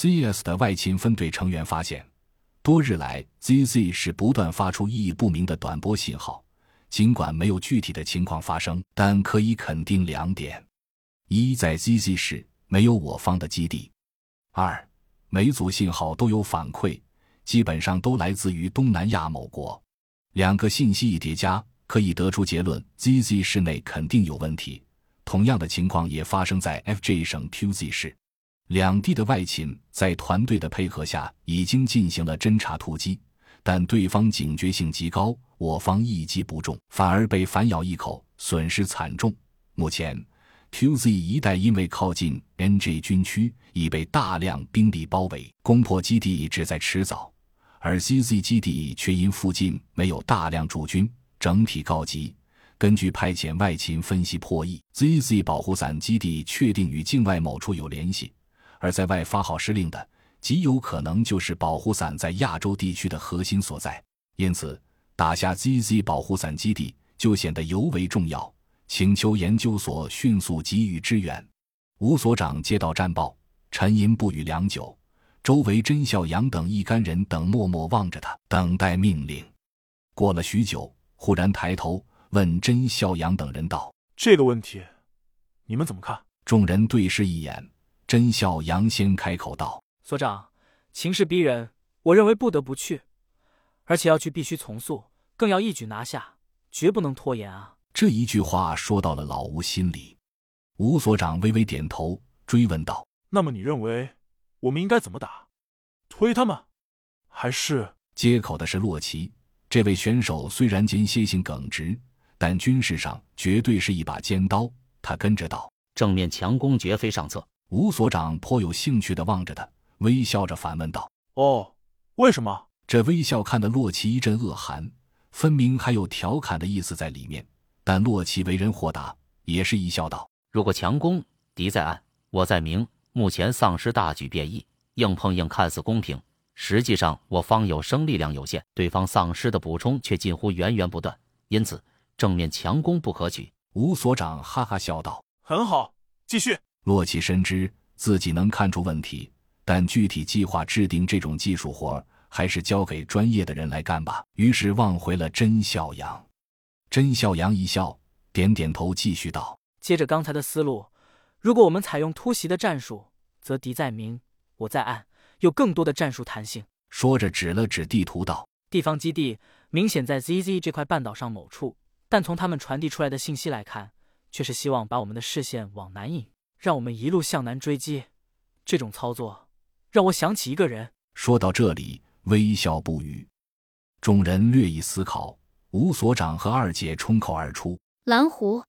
ZS 的外勤分队成员发现，多日来 ZZ 是不断发出意义不明的短波信号。尽管没有具体的情况发生，但可以肯定两点：一，在 ZZ 市没有我方的基地；二，每组信号都有反馈，基本上都来自于东南亚某国。两个信息一叠加，可以得出结论：ZZ 市内肯定有问题。同样的情况也发生在 FJ 省 QZ 市。两地的外勤在团队的配合下，已经进行了侦察突击，但对方警觉性极高，我方一击不中，反而被反咬一口，损失惨重。目前，QZ 一带因为靠近 NG 军区，已被大量兵力包围，攻破基地只在迟早；而 CZ 基地却因附近没有大量驻军，整体告急。根据派遣外勤分析破译，ZZ 保护伞基地确定与境外某处有联系。而在外发号施令的，极有可能就是保护伞在亚洲地区的核心所在。因此，打下 ZZ 保护伞基地就显得尤为重要。请求研究所迅速给予支援。吴所长接到战报，沉吟不语良久。周围甄孝阳等一干人等默默望着他，等待命令。过了许久，忽然抬头问甄孝阳等人道：“这个问题，你们怎么看？”众人对视一眼。甄笑阳先开口道：“所长，情势逼人，我认为不得不去，而且要去必须从速，更要一举拿下，绝不能拖延啊！”这一句话说到了老吴心里。吴所长微微点头，追问道：“那么你认为我们应该怎么打？推他们，还是……”接口的是洛奇。这位选手虽然间歇性耿直，但军事上绝对是一把尖刀。他跟着道：“正面强攻绝非上策。”吴所长颇有兴趣的望着他，微笑着反问道：“哦，为什么？”这微笑看得洛奇一阵恶寒，分明还有调侃的意思在里面。但洛奇为人豁达，也是一笑道：“如果强攻，敌在暗，我在明。目前丧尸大举变异，硬碰硬看似公平，实际上我方有生力量有限，对方丧尸的补充却近乎源源不断，因此正面强攻不可取。”吴所长哈哈笑道：“很好，继续。”洛奇深知自己能看出问题，但具体计划制定这种技术活还是交给专业的人来干吧。于是望回了甄孝阳。甄孝阳一笑，点点头，继续道：“接着刚才的思路，如果我们采用突袭的战术，则敌在明，我在暗，有更多的战术弹性。”说着指了指地图道：“地方基地明显在 ZZ 这块半岛上某处，但从他们传递出来的信息来看，却是希望把我们的视线往南引。”让我们一路向南追击，这种操作让我想起一个人。说到这里，微笑不语。众人略一思考，吴所长和二姐冲口而出：“蓝狐。”